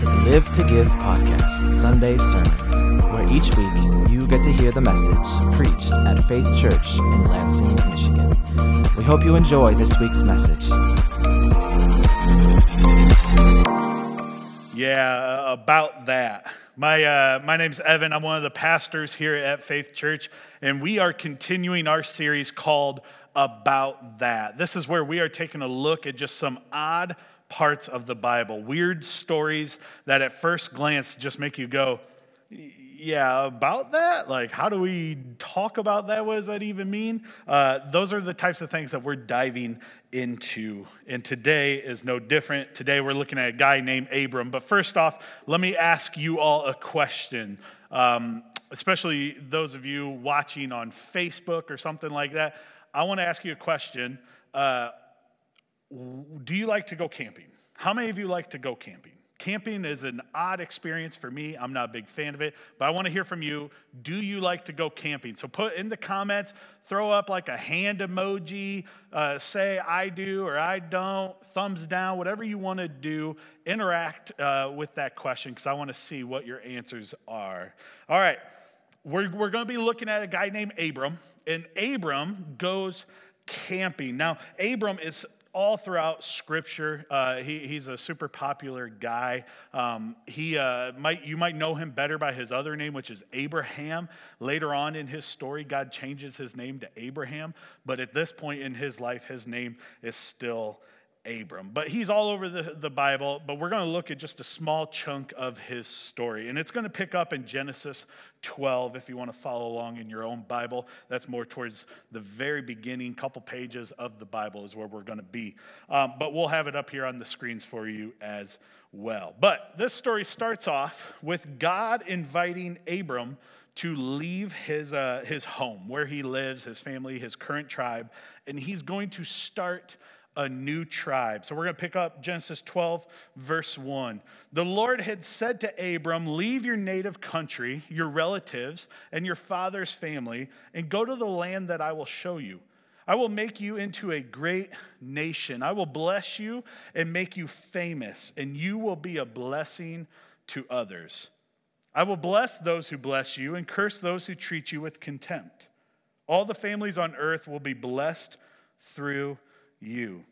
to the Live to Give podcast, Sunday Sermons, where each week you get to hear the message preached at Faith Church in Lansing, Michigan. We hope you enjoy this week's message. Yeah, uh, about that. My, uh, my name's Evan. I'm one of the pastors here at Faith Church, and we are continuing our series called About That. This is where we are taking a look at just some odd parts of the Bible, weird stories that at first glance just make you go, yeah, about that? Like, how do we talk about that? What does that even mean? Uh, those are the types of things that we're diving into. And today is no different. Today we're looking at a guy named Abram. But first off, let me ask you all a question. Um, especially those of you watching on Facebook or something like that. I want to ask you a question. Uh, do you like to go camping? How many of you like to go camping? Camping is an odd experience for me. I'm not a big fan of it, but I want to hear from you. Do you like to go camping? So put in the comments, throw up like a hand emoji, uh, say I do or I don't, thumbs down, whatever you want to do. Interact uh, with that question because I want to see what your answers are. All right, we're, we're going to be looking at a guy named Abram, and Abram goes camping. Now, Abram is all throughout Scripture. Uh, he, he's a super popular guy. Um, he uh, might you might know him better by his other name, which is Abraham. Later on in his story, God changes his name to Abraham, but at this point in his life, his name is still Abram. But he's all over the, the Bible, but we're going to look at just a small chunk of his story. And it's going to pick up in Genesis 12 if you want to follow along in your own Bible. That's more towards the very beginning, couple pages of the Bible is where we're going to be. Um, but we'll have it up here on the screens for you as well. But this story starts off with God inviting Abram to leave his, uh, his home, where he lives, his family, his current tribe, and he's going to start a new tribe. So we're going to pick up Genesis 12, verse 1. The Lord had said to Abram, Leave your native country, your relatives, and your father's family, and go to the land that I will show you. I will make you into a great nation. I will bless you and make you famous, and you will be a blessing to others. I will bless those who bless you and curse those who treat you with contempt. All the families on earth will be blessed through you.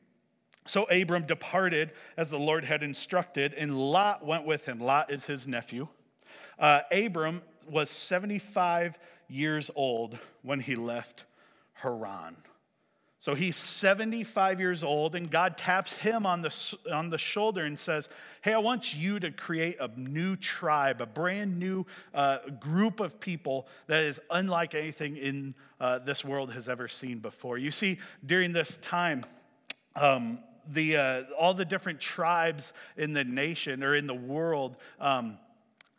So Abram departed as the Lord had instructed, and Lot went with him. Lot is his nephew. Uh, Abram was 75 years old when he left Haran. So he's 75 years old, and God taps him on the, on the shoulder and says, Hey, I want you to create a new tribe, a brand new uh, group of people that is unlike anything in uh, this world has ever seen before. You see, during this time, um, the, uh, all the different tribes in the nation or in the world, um,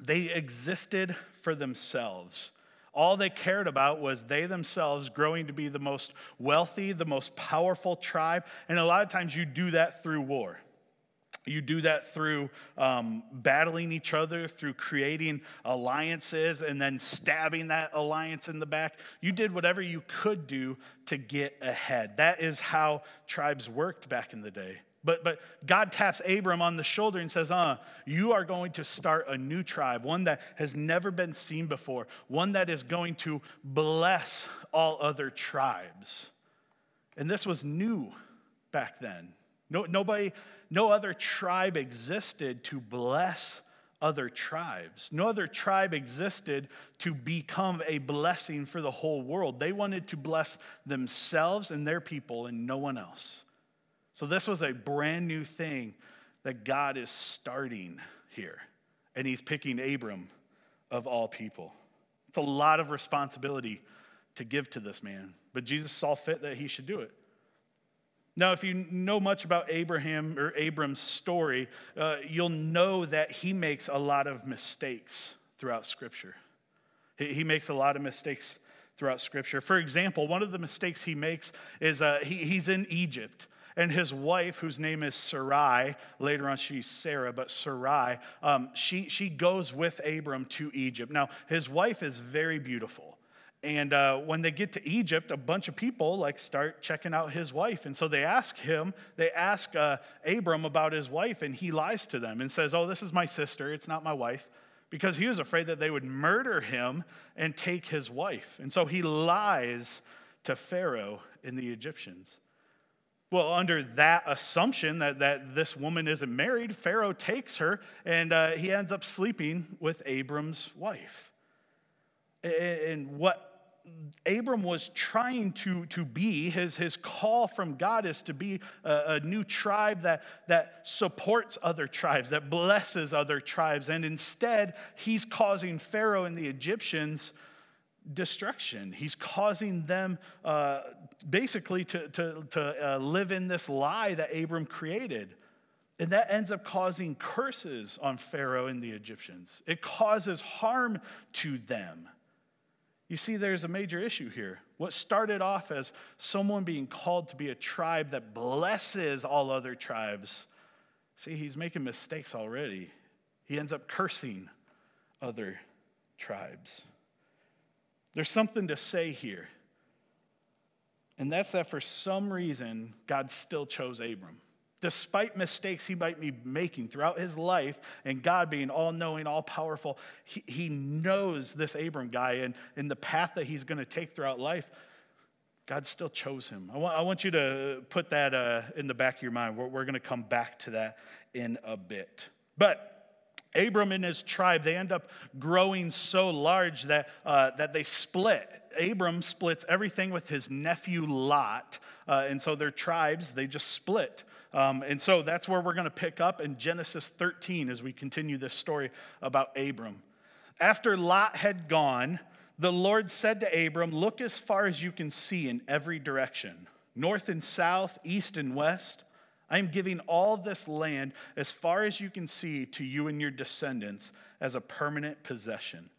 they existed for themselves. All they cared about was they themselves growing to be the most wealthy, the most powerful tribe. And a lot of times you do that through war. You do that through um, battling each other, through creating alliances, and then stabbing that alliance in the back. You did whatever you could do to get ahead. That is how tribes worked back in the day. But, but God taps Abram on the shoulder and says, uh, You are going to start a new tribe, one that has never been seen before, one that is going to bless all other tribes. And this was new back then. No, nobody, no other tribe existed to bless other tribes. No other tribe existed to become a blessing for the whole world. They wanted to bless themselves and their people and no one else. So, this was a brand new thing that God is starting here. And he's picking Abram of all people. It's a lot of responsibility to give to this man, but Jesus saw fit that he should do it. Now, if you know much about Abraham or Abram's story, uh, you'll know that he makes a lot of mistakes throughout Scripture. He, he, makes a lot of mistakes throughout Scripture. For example, one of the mistakes he makes is uh, he, he's in Egypt. And his wife, whose name is Sarai, later on she's Sarah, but Sarai, um, she, she goes with Abram to Egypt. Now, his wife is very beautiful. And uh, when they get to Egypt, a bunch of people like start checking out his wife, and so they ask him. They ask uh, Abram about his wife, and he lies to them and says, "Oh, this is my sister. It's not my wife," because he was afraid that they would murder him and take his wife. And so he lies to Pharaoh and the Egyptians. Well, under that assumption that, that this woman isn't married, Pharaoh takes her and uh, he ends up sleeping with Abram's wife. And what Abram was trying to, to be, his, his call from God is to be a, a, new tribe that, that supports other tribes, that blesses other tribes. And instead, he's causing Pharaoh and the Egyptians destruction. He's causing them uh, basically to, to, to uh, live in this lie that Abram created. And that ends up causing curses on Pharaoh and the Egyptians. It causes harm to them. You see, there's a major issue here. What started off as someone being called to be a tribe that blesses all other tribes, see, he's making mistakes already. He ends up cursing other tribes. There's something to say here. And that's that for some reason, God still chose Abram. Despite mistakes he might be making throughout his life, and God being all knowing, all powerful, he, he knows this Abram guy and, and the path that he's going to take throughout life. God still chose him. I want, I want you to put that uh, in the back of your mind. We're, we're going to come back to that in a bit. But Abram and his tribe, they end up growing so large that, uh, that they split. Abram splits everything with his nephew Lot. Uh, and so their tribes, they just split. Um, and so that's where we're going to pick up in Genesis 13 as we continue this story about Abram. After Lot had gone, the Lord said to Abram, Look as far as you can see in every direction, north and south, east and west. I am giving all this land as far as you can see to you and your descendants as a permanent possession.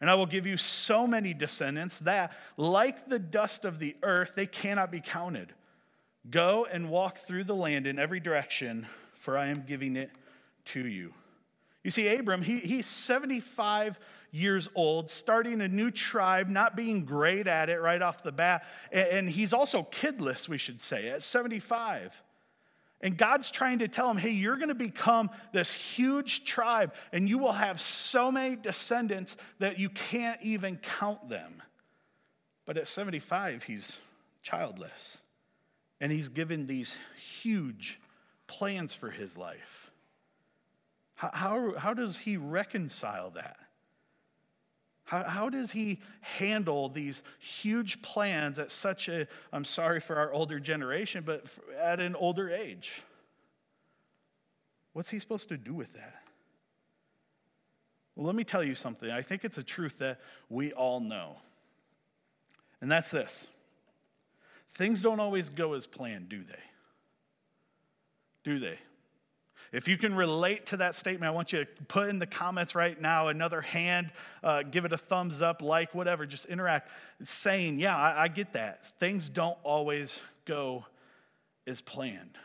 And I will give you so many descendants that, like the dust of the earth, they cannot be counted. Go and walk through the land in every direction, for I am giving it to you. You see, Abram, he, he's 75 years old, starting a new tribe, not being great at it right off the bat. And, and he's also kidless, we should say, at 75. And God's trying to tell him, hey, you're going to become this huge tribe, and you will have so many descendants that you can't even count them. But at 75, he's childless. And he's given these huge plans for his life. How, how, how does he reconcile that? How, how does he handle these huge plans at such a, I'm sorry for our older generation, but at an older age? What's he supposed to do with that? Well, let me tell you something. I think it's a truth that we all know. And that's this things don't always go as planned, do they? Do they? If you can relate to that statement, I want you to put in the comments right now another hand, uh, give it a thumbs up, like, whatever, just interact, saying, Yeah, I, I get that. Things don't always go as planned.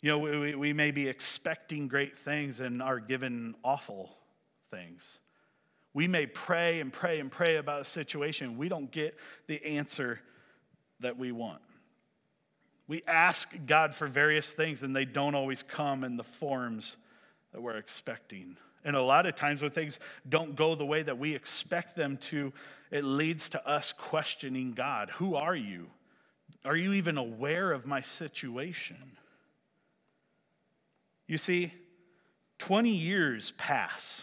You know, we, we may be expecting great things and are given awful things. We may pray and pray and pray about a situation. We don't get the answer that we want. We ask God for various things, and they don't always come in the forms that we're expecting. And a lot of times, when things don't go the way that we expect them to, it leads to us questioning God Who are you? Are you even aware of my situation? You see, 20 years pass.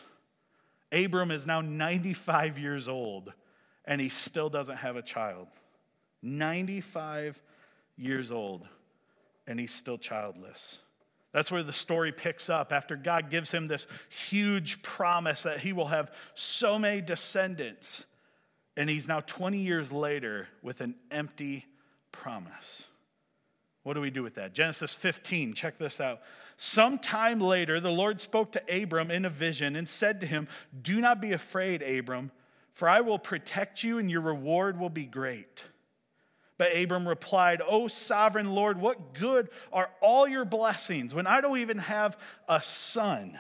Abram is now 95 years old, and he still doesn't have a child. 95 years old, and he's still childless. That's where the story picks up after God gives him this huge promise that he will have so many descendants. And he's now 20 years later with an empty promise. What do we do with that? Genesis 15, check this out. Sometime later, the Lord spoke to Abram in a vision and said to him, Do not be afraid, Abram, for I will protect you and your reward will be great. But Abram replied, O sovereign Lord, what good are all your blessings when I don't even have a son?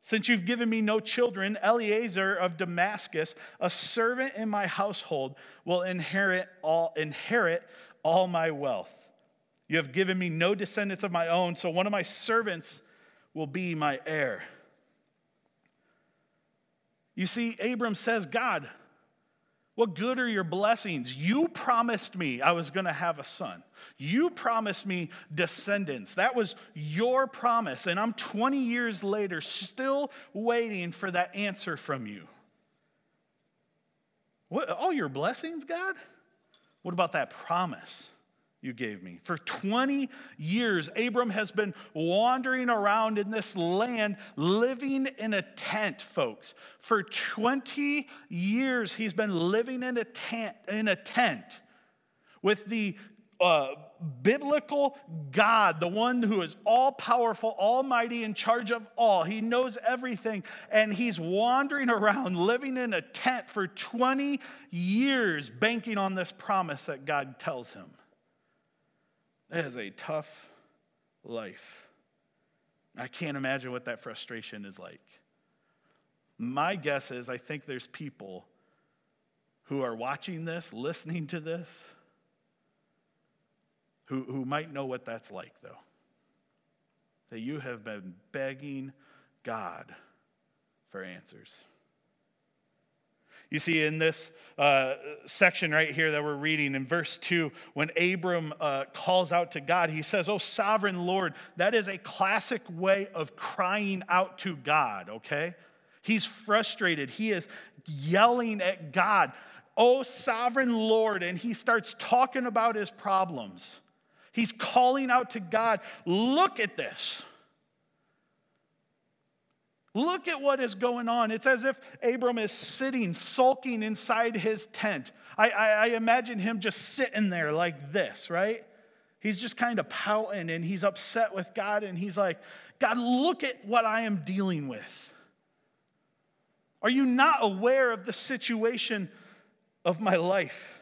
Since you've given me no children, Eliezer of Damascus, a servant in my household, will inherit all, inherit all my wealth. You have given me no descendants of my own, so one of my servants will be my heir. You see, Abram says, God, what good are your blessings? You promised me I was going to have a son. You promised me descendants. That was your promise. And I'm 20 years later still waiting for that answer from you. What, all your blessings, God? What about that promise? You gave me. For 20 years, Abram has been wandering around in this land, living in a tent, folks. For 20 years, he's been living in a tent, in a tent with the uh, biblical God, the one who is all powerful, almighty, in charge of all. He knows everything, and he's wandering around living in a tent for 20 years, banking on this promise that God tells him. That is a tough life. I can't imagine what that frustration is like. My guess is I think there's people who are watching this, listening to this, who, who might know what that's like, though. That you have been begging God for answers. You see, in this uh, section right here that we're reading in verse 2, when Abram uh, calls out to God, he says, Oh, sovereign Lord, that is a classic way of crying out to God, okay? He's frustrated. He is yelling at God, Oh, sovereign Lord. And he starts talking about his problems. He's calling out to God, Look at this. Look at what is going on. It's as if Abram is sitting, sulking inside his tent. I, I, I, imagine him just sitting there like this, right? He's just kind of pouting and he's upset with God and he's like, God, look at what I am dealing with. Are you not aware of the situation of my life?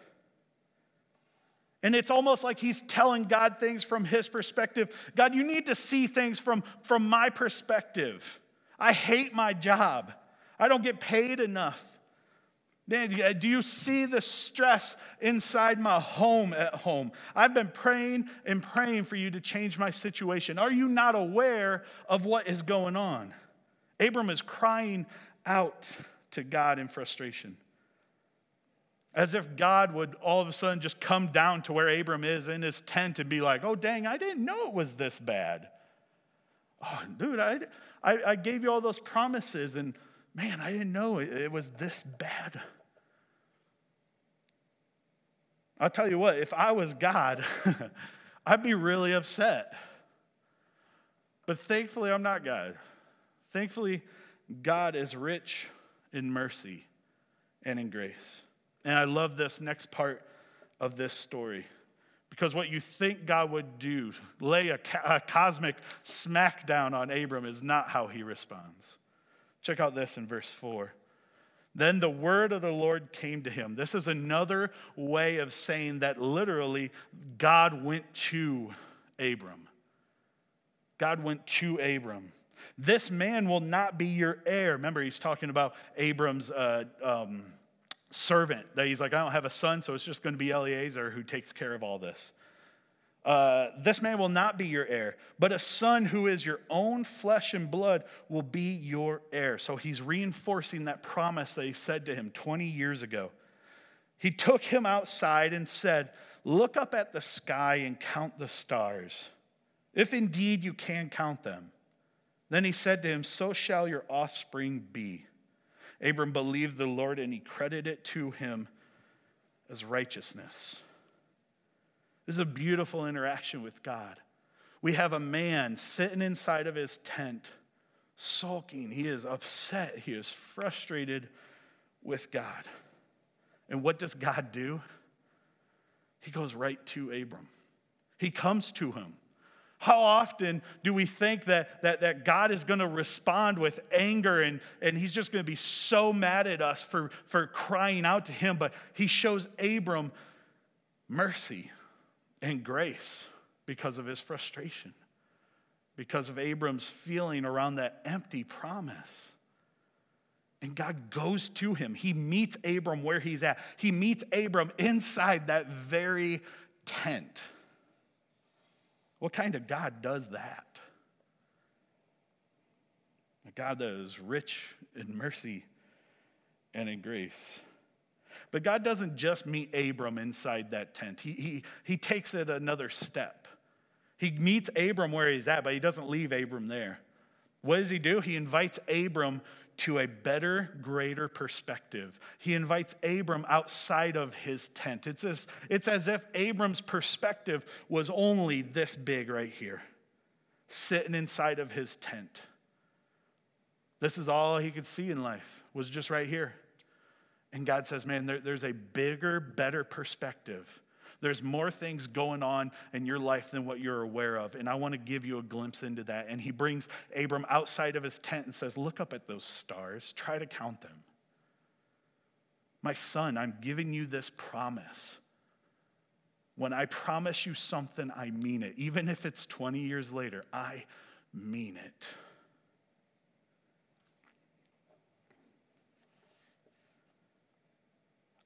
And it's almost like he's telling God things from his perspective. God, you need to see things from, from my perspective. I hate my job. I don't get paid enough. Man, uh, do you see the stress inside my home at home? I've been praying and praying for you to change my situation. Are you not aware of what is going on? Abram is crying out to God in frustration. As if God would all of a sudden just come down to where Abram is in his tent and be like, oh, dang, I didn't know it was this bad. Oh, dude, I, I, I gave you all those promises, and man, I didn't know it, it was this bad. I'll tell you what, if I was God, I'd be really upset. But thankfully, I'm not God. Thankfully, God is rich in mercy and in grace. And I love this next part of this story. Because what you think God would do, lay a, a cosmic smackdown on Abram, is not how he responds. Check out this in verse 4. Then the word of the Lord came to him. This is another way of saying that literally God went to Abram. God went to Abram. This man will not be your heir. Remember, he's talking about Abram's uh, um, servant that he's like, I don't have a son, so it's just going to be Eliezer who takes care of all this. Uh, this man will not be your heir, but a son who is your own flesh and blood will be your heir. So he's reinforcing that promise that he said to him 20 years ago. He took him outside and said, Look up at the sky and count the stars, if indeed you can count them. Then he said to him, So shall your offspring be. Abram believed the Lord and he credited it to him as righteousness. This is a beautiful interaction with God. We have a man sitting inside of his tent, sulking. He is upset. He is frustrated with God. And what does God do? He goes right to Abram. He comes to him. How often do we think that, that, that God is going to respond with anger and, and he's just going to be so mad at us for, for crying out to him? But he shows Abram mercy and grace because of his frustration. because of Abram's feeling around that empty promise. And God goes to him. He meets Abram where he's at. He meets Abram inside that very tent. What kind of God does that? A God that is rich in mercy and in grace. But God doesn't just meet Abram inside that tent, he, he, he takes it another step. He meets Abram where he's at, but he doesn't leave Abram there. What does he do? He invites Abram to a better, greater perspective. He invites Abram outside of his tent. It's as, it's as if Abram's perspective was only this big right here, sitting inside of his tent. This is all he could see in life, was just right here. And God says, Man, there, there's a bigger, better perspective. There's more things going on in your life than what you're aware of. And I want to give you a glimpse into that. And he brings Abram outside of his tent and says, Look up at those stars, try to count them. My son, I'm giving you this promise. When I promise you something, I mean it. Even if it's 20 years later, I mean it.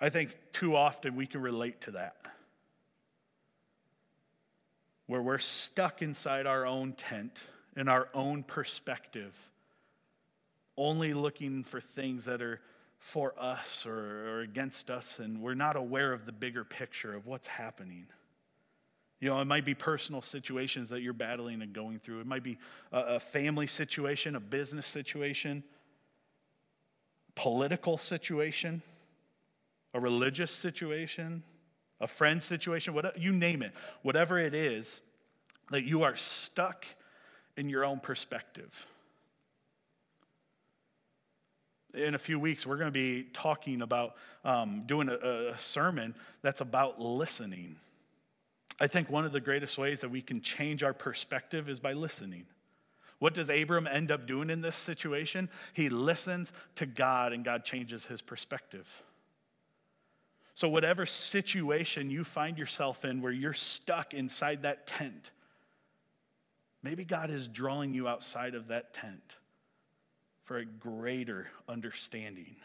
I think too often we can relate to that. Where we're stuck inside our own tent, in our own perspective, only looking for things that are for us or, or, against us, and we're not aware of the bigger picture of what's happening. You know, it might be personal situations that you're battling and going through. It might be a, a family situation, a business situation, political situation a religious situation, a friend situation, whatever, you name it, whatever it is, that you are stuck in your own perspective. In a few weeks, we're going to be talking about um, doing a, a sermon that's about listening. I think one of the greatest ways that we can change our perspective is by listening. What does Abram end up doing in this situation? He listens to God, and God changes his perspective. So, whatever situation you find yourself in where you're stuck inside that tent, maybe God is drawing you outside of that tent for a greater understanding.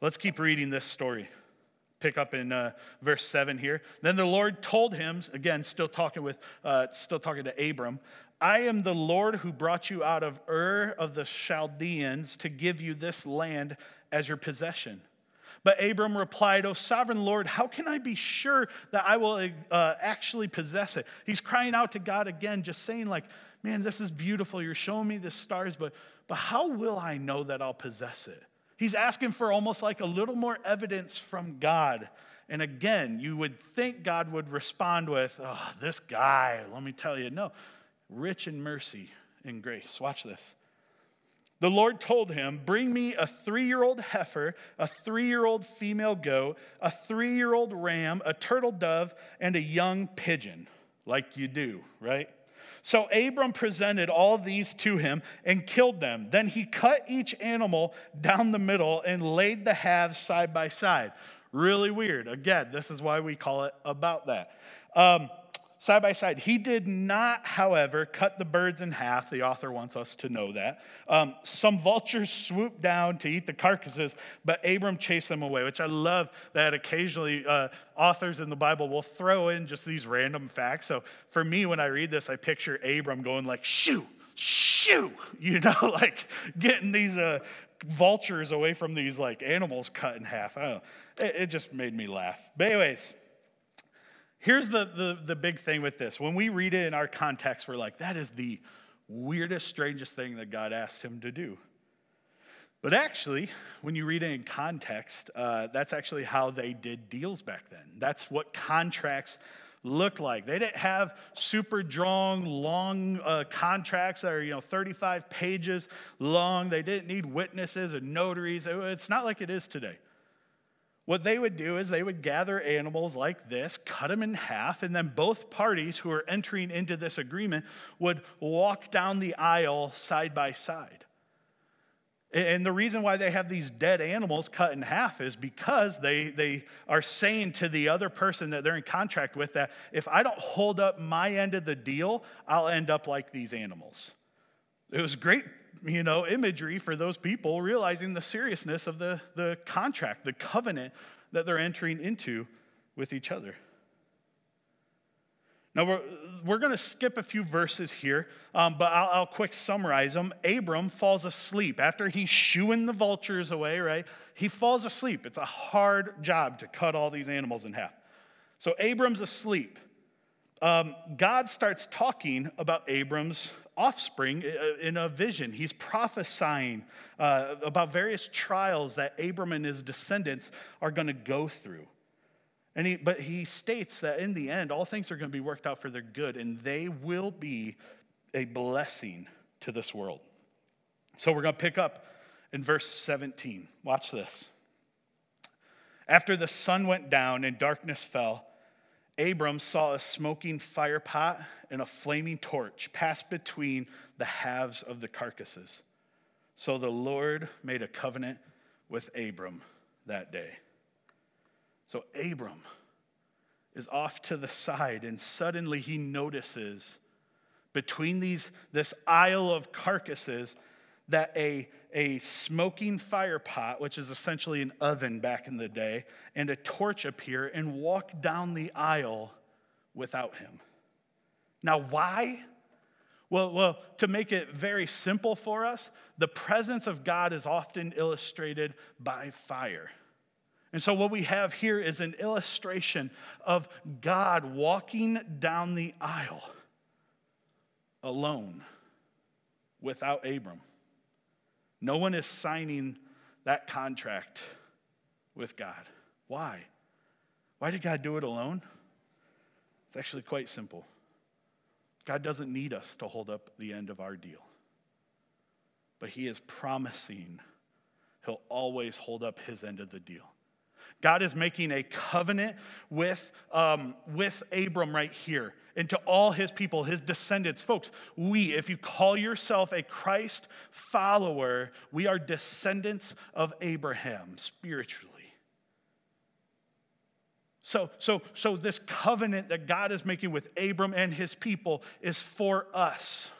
Let's keep reading this story. Pick up in uh, verse 7 here. Then the Lord told him, again, still talking with, uh, still talking to Abram, I am the Lord who brought you out of Ur of the Chaldeans to give you this land as your possession. But Abram replied, O sovereign Lord, how can I be sure that I will uh, actually possess it? He's crying out to God again, just saying, like, man, this is beautiful. You're showing me the stars, but, but how will I know that I'll possess it? He's asking for almost like a little more evidence from God. And again, you would think God would respond with, oh, this guy, let me tell you. No, rich in mercy and grace. Watch this. The Lord told him, Bring me a three year old heifer, a three year old female goat, a three year old ram, a turtle dove, and a young pigeon, like you do, right? So Abram presented all these to him and killed them. Then he cut each animal down the middle and laid the halves side by side. Really weird. Again, this is why we call it about that. Um, side by side. He did not, however, cut the birds in half. The author wants us to know that. Um, some vultures swooped down to eat the carcasses, but Abram chased them away, which I love that occasionally uh, authors in the Bible will throw in just these random facts. So for me, when I read this, I picture Abram going like, shoo, shoo, you know, like getting these uh, vultures away from these like animals cut in half. I don't know. It, it just made me laugh. But anyways, Here's the, the, the big thing with this. When we read it in our context, we're like, that is the weirdest, strangest thing that God asked him to do. But actually, when you read it in context, uh, that's actually how they did deals back then. That's what contracts looked like. They didn't have super drawn, long uh, contracts that are, you know, 35 pages long. They didn't need witnesses and notaries. It's not like it is today. What they would do is they would gather animals like this, cut them in half, and then both parties who are entering into this agreement would walk down the aisle side by side. And the reason why they have these dead animals cut in half is because they, they are saying to the other person that they're in contract with that if I don't hold up my end of the deal, I'll end up like these animals. It was great, you know, imagery for those people realizing the seriousness of the, the contract, the covenant that they're entering into with each other. Now, we're, we're going to skip a few verses here, um, but I'll, I'll, quick summarize them. Abram falls asleep after he's shooing the vultures away, right? He falls asleep. It's a hard job to cut all these animals in half. So, Abram's asleep. Um, God starts talking about Abram's offspring uh, in a vision. He's prophesying uh, about various trials that Abram and his descendants are going to go through. And he, but he states that in the end, all things are going to be worked out for their good, and they will be a blessing to this world. So we're going to pick up in verse 17. Watch this. After the sun went down and darkness fell, Abram saw a smoking fire pot and a flaming torch pass between the halves of the carcasses. So the Lord made a covenant with Abram that day. So Abram is off to the side, and suddenly he notices between these, this aisle of carcasses that a, a smoking fire pot, which is essentially an oven back in the day, and a torch appear and walk down the aisle without him. Now, why? Well, well, to make it very simple for us, the presence of God is often illustrated by fire. And so, what we have here is an illustration of God walking down the aisle alone without Abram. No one is signing that contract with God. Why? Why did God do it alone? It's actually quite simple. God doesn't need us to hold up the end of our deal, but He is promising He'll always hold up His end of the deal. God is making a covenant with, um, with Abram right here and to all his people, his descendants. Folks, we, if you call yourself a Christ follower, we are descendants of Abraham spiritually. So, so, so this covenant that God is making with Abram and his people is for us.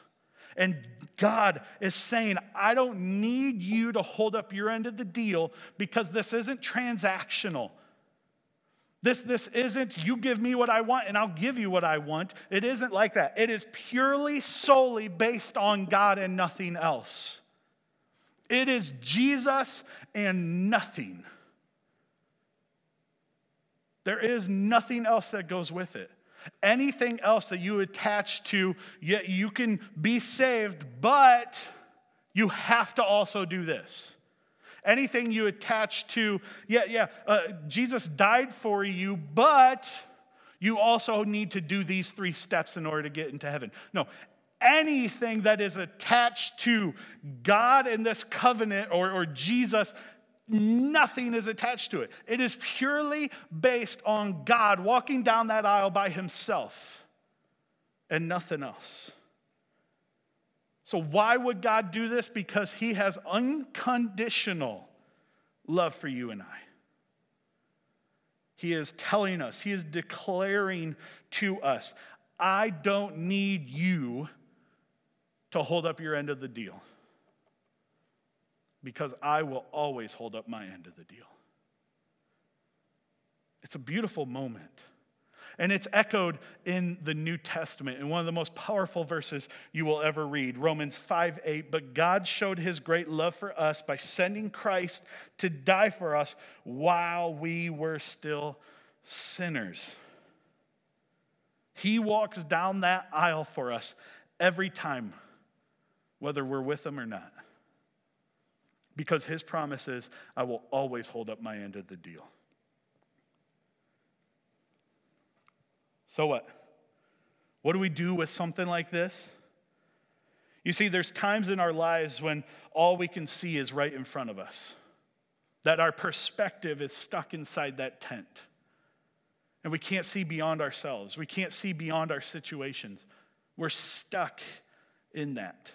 And God is saying, I don't need you to hold up your end of the deal because this isn't transactional. This, this isn't you give me what I want and I'll give you what I want. It isn't like that. It is purely, solely based on God and nothing else. It is Jesus and nothing. There is nothing else that goes with it. Anything else that you attach to, yet you can be saved, but you have to also do this. Anything you attach to, yeah, yeah, uh, Jesus died for you, but you also need to do these three steps in order to get into heaven. No, anything that is attached to God in this covenant or, or Jesus Nothing is attached to it. It is purely based on God walking down that aisle by himself and nothing else. So, why would God do this? Because he has unconditional love for you and I. He is telling us, he is declaring to us, I don't need you to hold up your end of the deal because I will always hold up my end of the deal. It's a beautiful moment. And it's echoed in the New Testament in one of the most powerful verses you will ever read, Romans 5 8. But God showed his great love for us by sending Christ to die for us while we were still sinners. He walks down that aisle for us every time, whether we're with him or not because his promise is, I will always hold up my end of the deal. So what? What do we do with something like this? You see, there's times in our lives when all we can see is right in front of us, that our perspective is stuck inside that tent. And we can't see beyond ourselves, we can't see beyond our situations. We're stuck in that.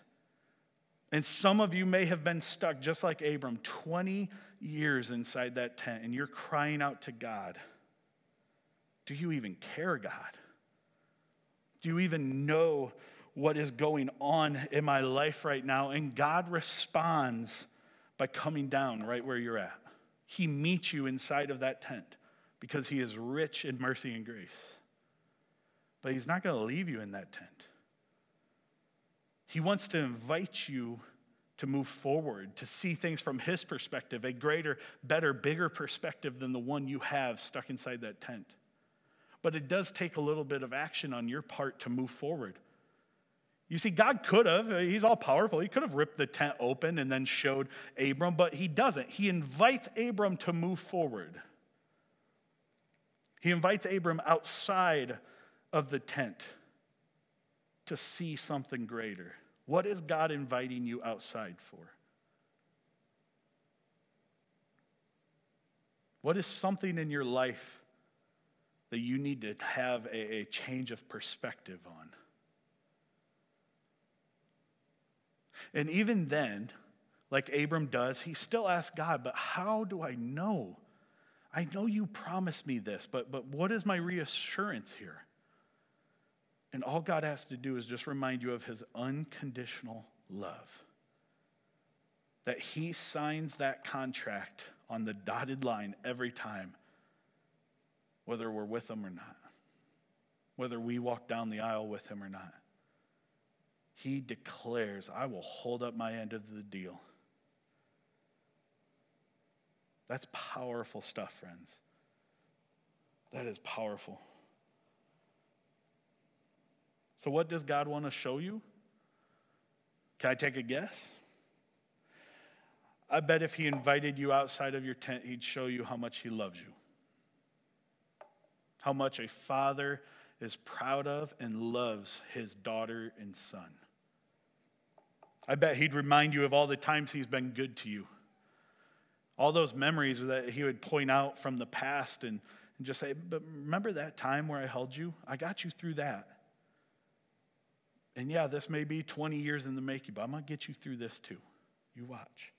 And some of you may have been stuck, just like Abram, 20 years inside that tent, and you're crying out to God. Do you even care, God? Do you even know what is going on in my life right now? And God responds by coming down right where you're at. He meets you inside of that tent because He is rich in mercy and grace. But He's not going to leave you in that tent. He wants to invite you to move forward, to see things from His perspective, a greater, better, bigger perspective than the one you have stuck inside that tent. But it does take a little bit of action on your part to move forward. You see, God could have, he's all powerful. He could have ripped the tent open and then showed Abram, but he doesn't. He invites Abram to move forward. He invites Abram outside of the tent to see something greater. What is God inviting you outside for? What is something in your life that you need to have a, a change of perspective on? And even then, like Abram does, he still asks God, but how do I know? I know you promised me this, but, but what is my reassurance here? And all God has to do is just remind you of his unconditional love. That he signs that contract on the dotted line every time, whether we're with him or not, whether we walk down the aisle with him or not. He declares, I will hold up my end of the deal. That's powerful stuff, friends. That is powerful. So, what does God want to show you? Can I take a guess? I bet if He invited you outside of your tent, He'd show you how much He loves you. How much a father is proud of and loves his daughter and son. I bet He'd remind you of all the times He's been good to you. All those memories that He would point out from the past and, and just say, But remember that time where I held you? I got you through that. And yeah, this may be 20 years in the making, but I'm going to get you through this too. You watch.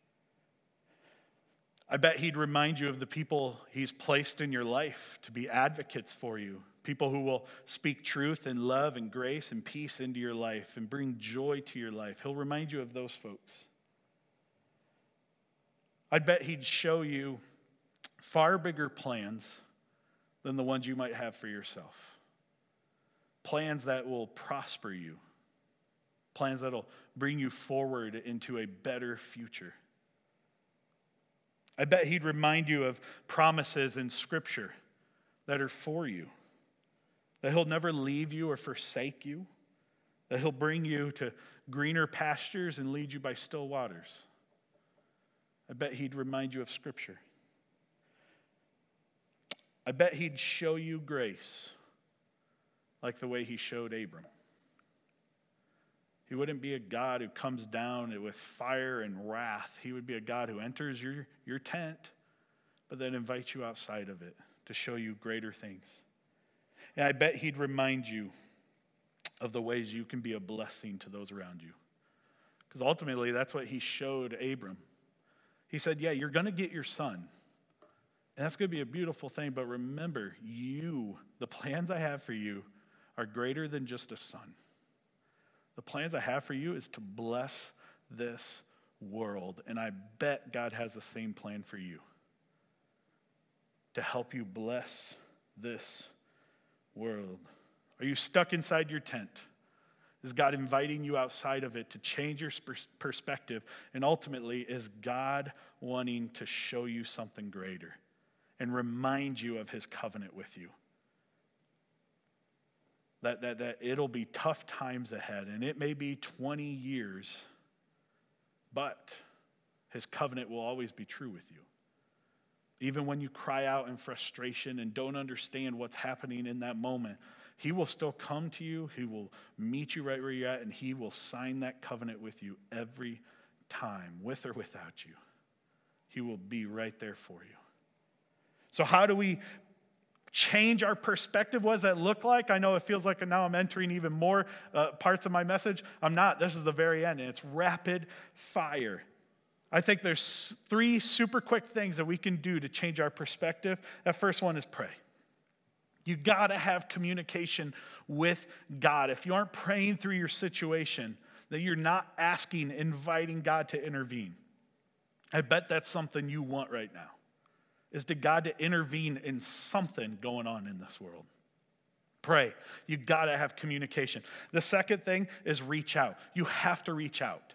I bet he'd remind you of the people he's placed in your life to be advocates for you, people who will speak truth and love and grace and peace into your life and bring joy to your life. He'll remind you of those folks. I bet he'd show you far bigger plans than the ones you might have for yourself. Plans that will prosper you plans that'll bring you forward into a better future. I bet he'd remind you of promises in Scripture that are for you, that he'll never leave you or forsake you, that he'll bring you to greener pastures and lead you by still waters. I bet he'd remind you of Scripture. I bet he'd show you grace like the way he showed Abram. He wouldn't be a God who comes down with fire and wrath. He would be a God who enters your, your tent, but then invites you outside of it to show you greater things. And I bet he'd remind you of the ways you can be a blessing to those around you. Because ultimately, that's what he showed Abram. He said, Yeah, you're going to get your son. And that's going to be a beautiful thing. But remember, you, the plans I have for you, are greater than just a son. The plans I have for you is to bless this world. And I bet God has the same plan for you to help you bless this world. Are you stuck inside your tent? Is God inviting you outside of it to change your perspective? And ultimately, is God wanting to show you something greater and remind you of his covenant with you? That, that, that it'll be tough times ahead, and it may be 20 years, but his covenant will always be true with you. Even when you cry out in frustration and don't understand what's happening in that moment, he will still come to you. He will meet you right where you're at, and he will sign that covenant with you every time, with or without you. He will be right there for you. So, how do we change our perspective. What does that look like? I know it feels like now I'm entering even more uh, parts of my message. I'm not. This is the very end, and it's rapid fire. I think there's three super quick things that we can do to change our perspective. That first one is pray. You got to have communication with God. If you aren't praying through your situation, that you're not asking, inviting God to intervene. I bet that's something you want right now is to God to intervene in something going on in this world. Pray. You got to have communication. The second thing is reach out. You have to reach out.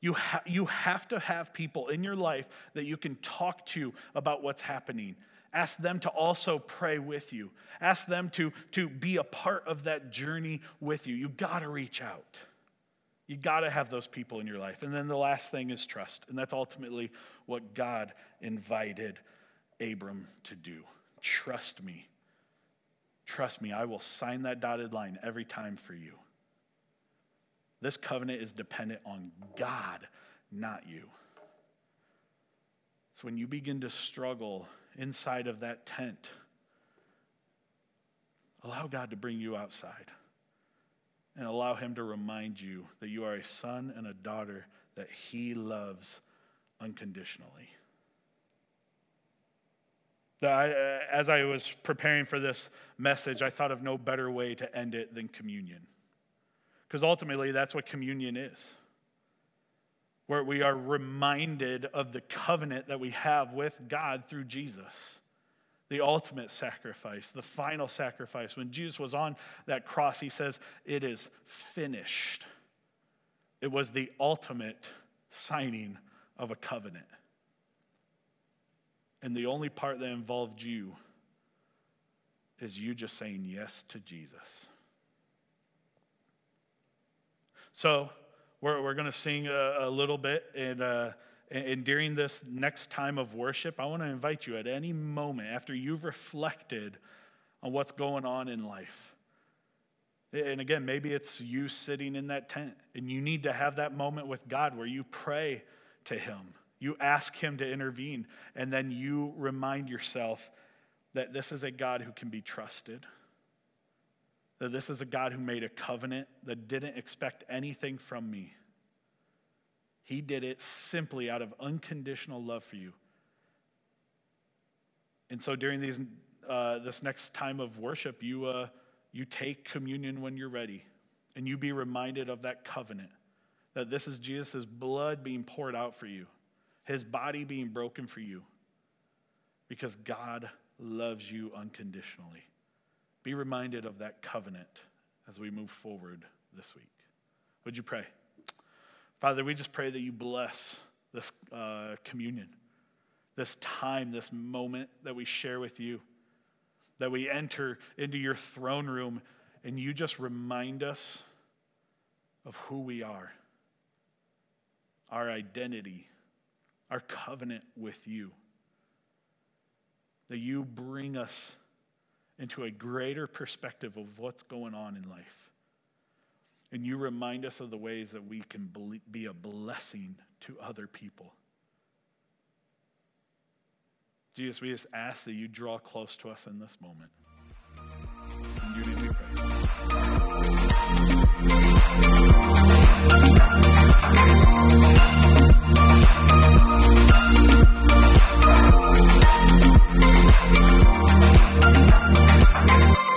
You, ha- you have to have people in your life that you can talk to about what's happening. Ask them to also pray with you. Ask them to, to be a part of that journey with you. You got to reach out. You got to have those people in your life. And then the last thing is trust. And that's ultimately what God invited Abram to do. Trust me. Trust me, I will sign that dotted line every time for you. This covenant is dependent on God, not you. So when you begin to struggle inside of that tent, allow God to bring you outside and allow Him to remind you that you are a son and a daughter that He loves unconditionally. I, uh, as I was preparing for this message, I thought of no better way to end it than communion. Because ultimately, that's what communion is. Where we are reminded of the covenant that we have with God through Jesus, the ultimate sacrifice, the final sacrifice. When Jesus was on that cross, he says, It is finished. It was the ultimate signing of a covenant. And the only part that involved you is you just saying yes to Jesus. So, we're, we're going to sing a, a, little bit. And, uh, and during this next time of worship, I want to invite you at any moment after you've reflected on what's going on in life. And again, maybe it's you sitting in that tent and you need to have that moment with God where you pray to Him you ask Him to intervene, and then you remind yourself that this is a God who can be trusted. That this is a God who made a covenant that didn't expect anything from me. He did it simply out of unconditional love for you. And so during these, uh, this next time of worship, you, uh, you take communion when you're ready, and you be reminded of that covenant that this is Jesus' blood being poured out for you his body being broken for you because God loves you unconditionally. Be reminded of that covenant as we move forward this week. Would you pray? Father, we just pray that you bless this uh, communion, this time, this moment that we share with you, that we enter into your throne room and you just remind us of who we are, our identity our covenant with you. That you bring us into a greater perspective of what's going on in life. And you remind us of the ways that we can be a blessing to other people. Jesus, we just ask that you draw close to us in this moment. Thank you.